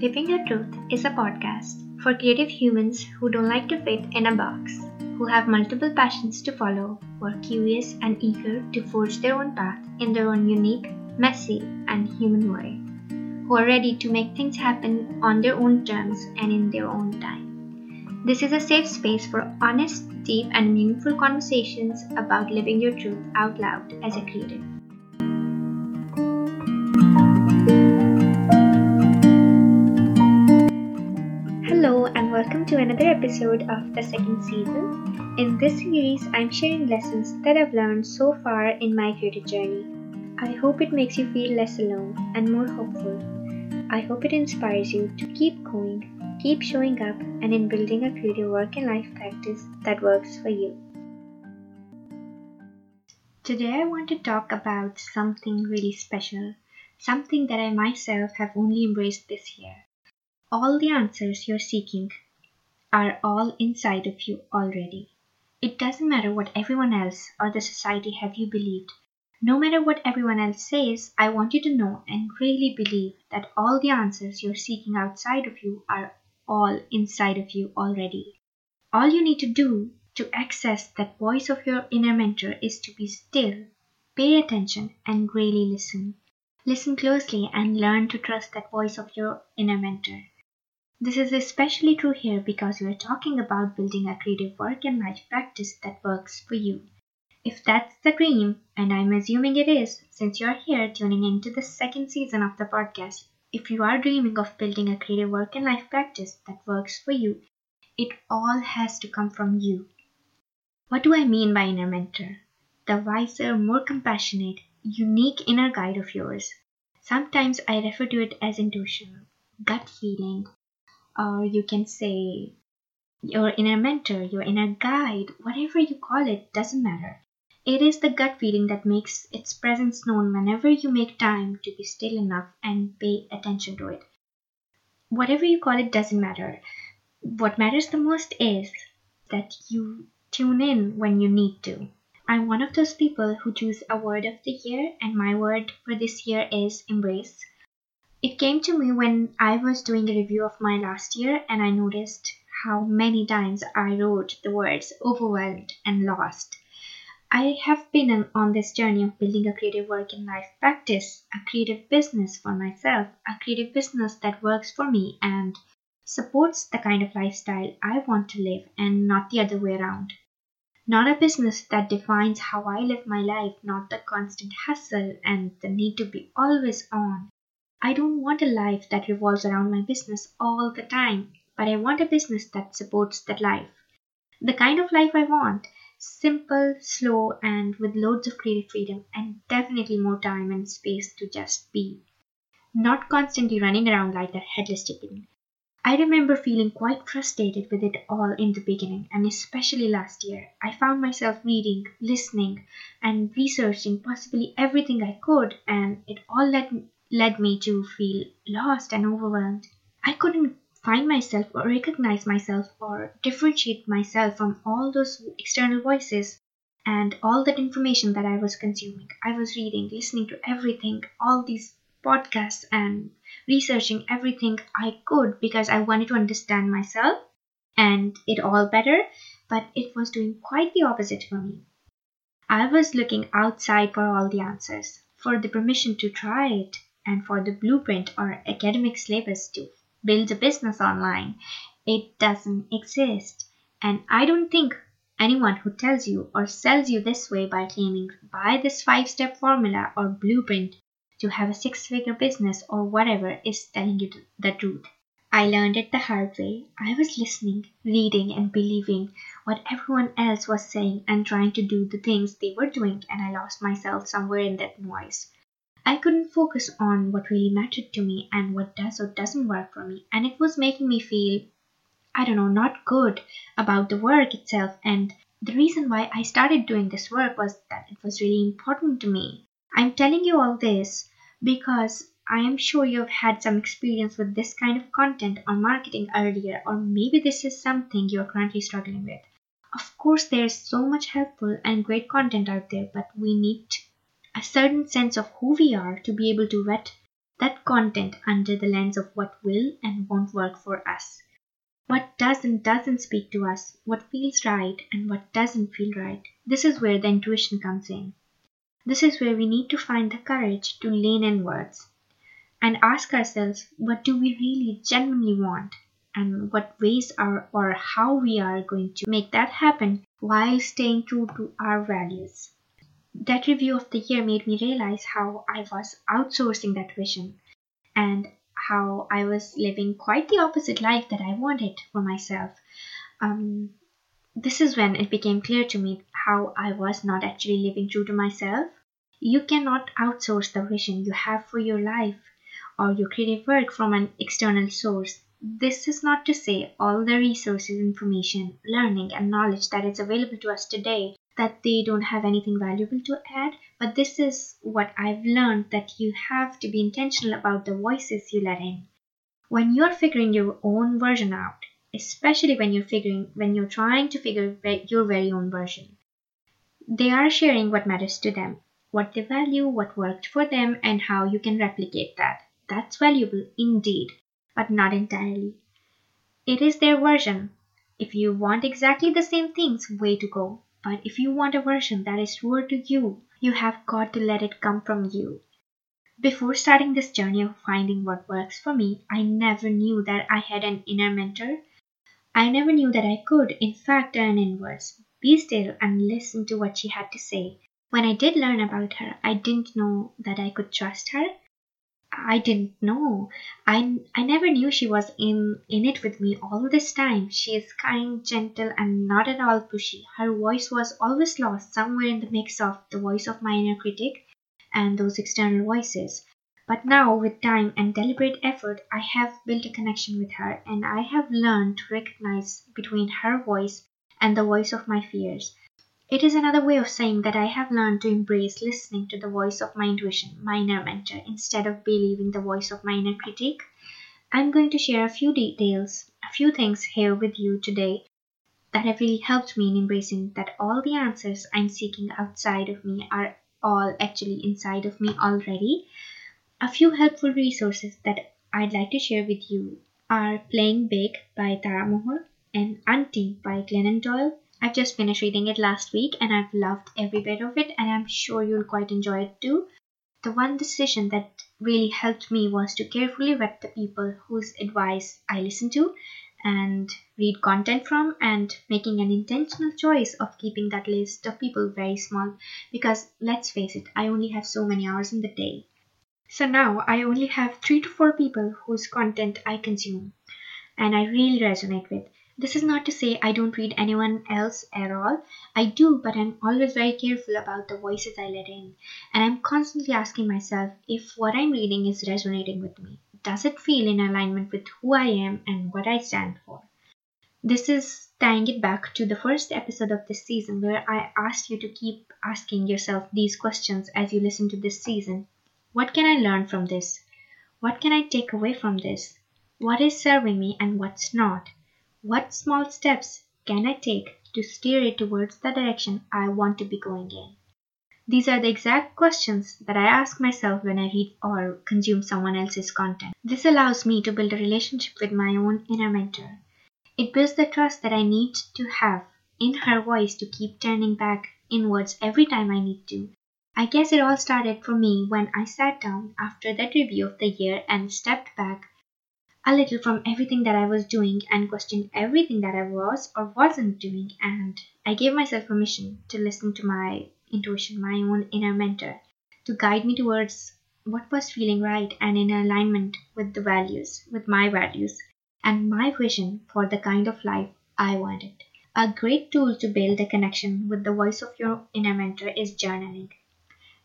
Living Your Truth is a podcast for creative humans who don't like to fit in a box, who have multiple passions to follow, who are curious and eager to forge their own path in their own unique, messy, and human way, who are ready to make things happen on their own terms and in their own time. This is a safe space for honest, deep, and meaningful conversations about living your truth out loud as a creative. Welcome to another episode of the second season. In this series, I'm sharing lessons that I've learned so far in my creative journey. I hope it makes you feel less alone and more hopeful. I hope it inspires you to keep going, keep showing up, and in building a creative work and life practice that works for you. Today, I want to talk about something really special, something that I myself have only embraced this year. All the answers you're seeking are all inside of you already. It doesn't matter what everyone else or the society have you believed. No matter what everyone else says, I want you to know and really believe that all the answers you're seeking outside of you are all inside of you already. All you need to do to access that voice of your inner mentor is to be still, pay attention, and really listen. Listen closely and learn to trust that voice of your inner mentor. This is especially true here because we are talking about building a creative work and life practice that works for you. If that's the dream, and I'm assuming it is, since you're here tuning into the second season of the podcast, if you are dreaming of building a creative work and life practice that works for you, it all has to come from you. What do I mean by inner mentor? The wiser, more compassionate, unique inner guide of yours. Sometimes I refer to it as intuition, gut feeling, or you can say your inner mentor, your inner guide, whatever you call it, doesn't matter. It is the gut feeling that makes its presence known whenever you make time to be still enough and pay attention to it. Whatever you call it doesn't matter. What matters the most is that you tune in when you need to. I'm one of those people who choose a word of the year, and my word for this year is embrace. It came to me when I was doing a review of my last year and I noticed how many times I wrote the words overwhelmed and lost. I have been on this journey of building a creative work and life practice, a creative business for myself, a creative business that works for me and supports the kind of lifestyle I want to live and not the other way around. Not a business that defines how I live my life, not the constant hustle and the need to be always on I don't want a life that revolves around my business all the time, but I want a business that supports that life. The kind of life I want simple, slow, and with loads of creative freedom, and definitely more time and space to just be. Not constantly running around like a headless chicken. I remember feeling quite frustrated with it all in the beginning, and especially last year. I found myself reading, listening, and researching possibly everything I could, and it all led led me to feel lost and overwhelmed. I couldn't find myself or recognize myself or differentiate myself from all those external voices and all that information that I was consuming. I was reading, listening to everything, all these podcasts, and researching everything I could because I wanted to understand myself and it all better, but it was doing quite the opposite for me. I was looking outside for all the answers, for the permission to try it, and for the blueprint or academic syllabus to build a business online. It doesn't exist. And I don't think anyone who tells you or sells you this way by claiming buy this five step formula or blueprint to have a six figure business or whatever is telling you the truth. I learned it the hard way. I was listening, reading, and believing what everyone else was saying and trying to do the things they were doing, and I lost myself somewhere in that noise. I couldn't focus on what really mattered to me and what does or doesn't work for me. And it was making me feel, I don't know, not good about the work itself. And the reason why I started doing this work was that it was really important to me. I'm telling you all this because I am sure you've had some experience with this kind of content or marketing earlier, or maybe this is something you're currently struggling with. Of course, there's so much helpful and great content out there, but we need a certain sense of who we are to be able to vet that content under the lens of what will and won't work for us. What does and doesn't speak to us, what feels right and what doesn't feel right. This is where the intuition comes in. This is where we need to find the courage to lean inwards and ask ourselves what do we really genuinely want and what ways are or how we are going to make that happen while staying true to our values. That review of the year made me realize how I was outsourcing that vision and how I was living quite the opposite life that I wanted for myself. Um, this is when it became clear to me how I was not actually living true to myself. You cannot outsource the vision you have for your life or your creative work from an external source. This is not to say all the resources, information, learning, and knowledge that is available to us today that they don't have anything valuable to add, but this is what I've learned that you have to be intentional about the voices you let in. When you're figuring your own version out, especially when you're figuring when you're trying to figure your very own version, they are sharing what matters to them, what they value, what worked for them, and how you can replicate that. That's valuable indeed but not entirely. It is their version. If you want exactly the same things, way to go. But if you want a version that is true to you, you have got to let it come from you. Before starting this journey of finding what works for me, I never knew that I had an inner mentor. I never knew that I could, in fact, turn inwards, be still, and listen to what she had to say. When I did learn about her, I didn't know that I could trust her. I didn't know. I, I never knew she was in, in it with me all this time. She is kind, gentle, and not at all pushy. Her voice was always lost somewhere in the mix of the voice of my inner critic and those external voices. But now, with time and deliberate effort, I have built a connection with her, and I have learned to recognize between her voice and the voice of my fears. It is another way of saying that I have learned to embrace listening to the voice of my intuition, my inner mentor, instead of believing the voice of my inner critic. I'm going to share a few details, a few things here with you today that have really helped me in embracing that all the answers I'm seeking outside of me are all actually inside of me already. A few helpful resources that I'd like to share with you are Playing Big by Tara Mohr and Untamed by Glennon Doyle I've just finished reading it last week and I've loved every bit of it, and I'm sure you'll quite enjoy it too. The one decision that really helped me was to carefully vet the people whose advice I listen to and read content from, and making an intentional choice of keeping that list of people very small because let's face it, I only have so many hours in the day. So now I only have three to four people whose content I consume and I really resonate with. This is not to say I don't read anyone else at all. I do, but I'm always very careful about the voices I let in. And I'm constantly asking myself if what I'm reading is resonating with me. Does it feel in alignment with who I am and what I stand for? This is tying it back to the first episode of this season where I asked you to keep asking yourself these questions as you listen to this season. What can I learn from this? What can I take away from this? What is serving me and what's not? What small steps can I take to steer it towards the direction I want to be going in? These are the exact questions that I ask myself when I read or consume someone else's content. This allows me to build a relationship with my own inner mentor. It builds the trust that I need to have in her voice to keep turning back inwards every time I need to. I guess it all started for me when I sat down after that review of the year and stepped back a little from everything that I was doing and questioned everything that I was or wasn't doing. And I gave myself permission to listen to my intuition, my own inner mentor, to guide me towards what was feeling right and in alignment with the values, with my values, and my vision for the kind of life I wanted. A great tool to build a connection with the voice of your inner mentor is journaling.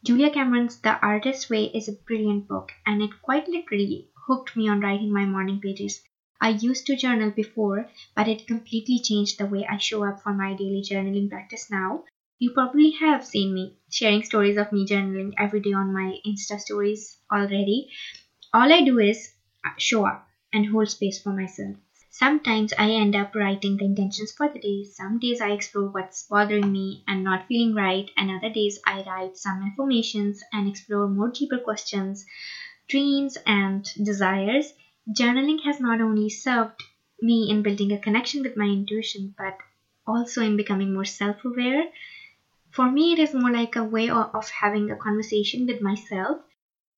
Julia Cameron's The Artist's Way is a brilliant book, and it quite literally hooked me on writing my morning pages. I used to journal before, but it completely changed the way I show up for my daily journaling practice now. You probably have seen me sharing stories of me journaling every day on my Insta stories already. All I do is uh, show up and hold space for myself. Sometimes I end up writing the intentions for the day. Some days I explore what's bothering me and not feeling right, and other days I write some affirmations and explore more deeper questions dreams and desires, journaling has not only served me in building a connection with my intuition, but also in becoming more self aware. For me, it is more like a way of having a conversation with myself,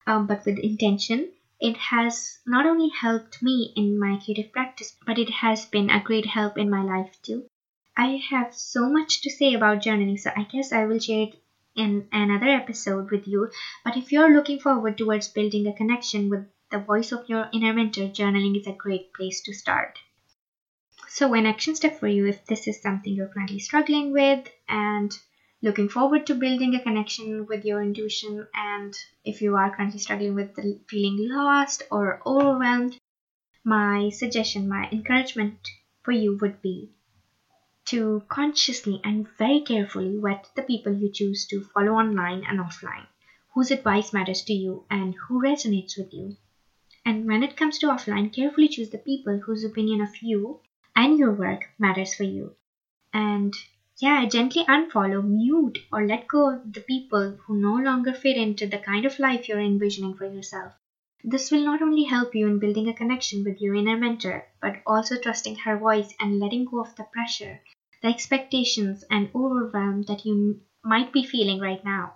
um, but with intention. It has not only helped me in my creative practice, but it has been a great help in my life too. I have so much to say about journaling, so I guess I will share it in another episode with you. But if you're looking forward towards building a connection with the voice of your inner mentor, journaling is a great place to start. So, an action step for you if this is something you're currently struggling with and looking forward to building a connection with your intuition, and if you are currently struggling with feeling lost or overwhelmed, my suggestion, my encouragement for you would be to consciously and very carefully vet the people you choose to follow online and offline, whose advice matters to you and who resonates with you. And when it comes to offline, carefully choose the people whose opinion of you and your work matters for you. And yeah, gently unfollow, mute, or let go of the people who no longer fit into the kind of life you're envisioning for yourself. This will not only help you in building a connection with your inner mentor, but also trusting her voice and letting go of the pressure the expectations and overwhelm that you might be feeling right now.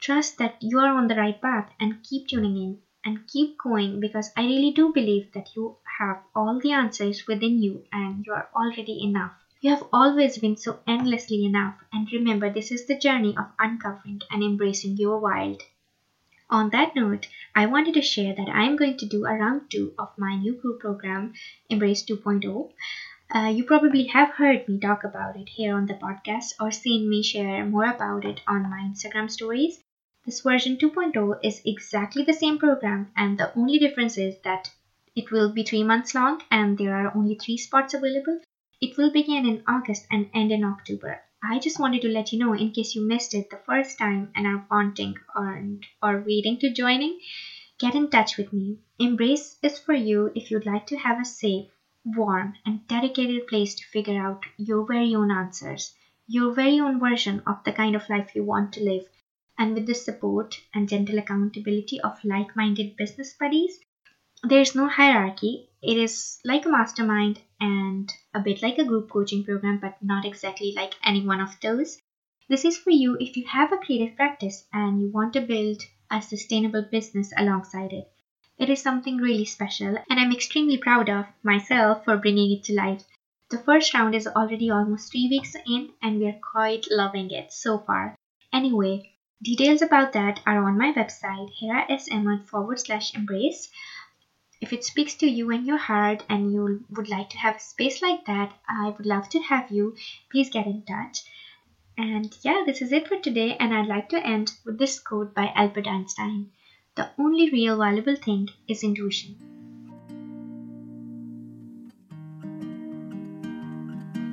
Trust that you are on the right path and keep tuning in and keep going because I really do believe that you have all the answers within you and you are already enough. You have always been so endlessly enough, and remember, this is the journey of uncovering and embracing your wild. On that note, I wanted to share that I am going to do a round two of my new group program, Embrace 2.0. Uh, you probably have heard me talk about it here on the podcast or seen me share more about it on my Instagram stories. This version 2.0 is exactly the same program, and the only difference is that it will be three months long and there are only three spots available. It will begin in August and end in October. I just wanted to let you know in case you missed it the first time and are wanting or, or waiting to joining, get in touch with me. Embrace is for you if you'd like to have a safe, warm, and dedicated place to figure out your very own answers, your very own version of the kind of life you want to live. And with the support and gentle accountability of like minded business buddies, there's no hierarchy. It is like a mastermind and a bit like a group coaching program, but not exactly like any one of those. This is for you if you have a creative practice and you want to build a sustainable business alongside it. It is something really special, and I'm extremely proud of myself for bringing it to life. The first round is already almost three weeks in, and we're quite loving it so far. Anyway, details about that are on my website, hirasmud forward slash embrace. If it speaks to you in your heart and you would like to have a space like that, I would love to have you. Please get in touch. And yeah, this is it for today, and I'd like to end with this quote by Albert Einstein. The only real valuable thing is intuition.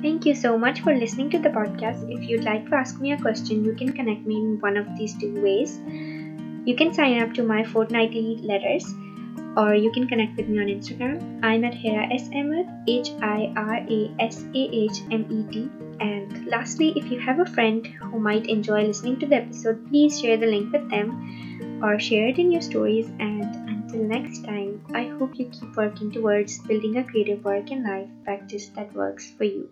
Thank you so much for listening to the podcast. If you'd like to ask me a question, you can connect me in one of these two ways. You can sign up to my fortnightly letters or you can connect with me on Instagram. I'm at Hira S. H I R A S A H M E T. And lastly, if you have a friend who might enjoy listening to the episode, please share the link with them or share it in your stories. And until next time, I hope you keep working towards building a creative work and life practice that works for you.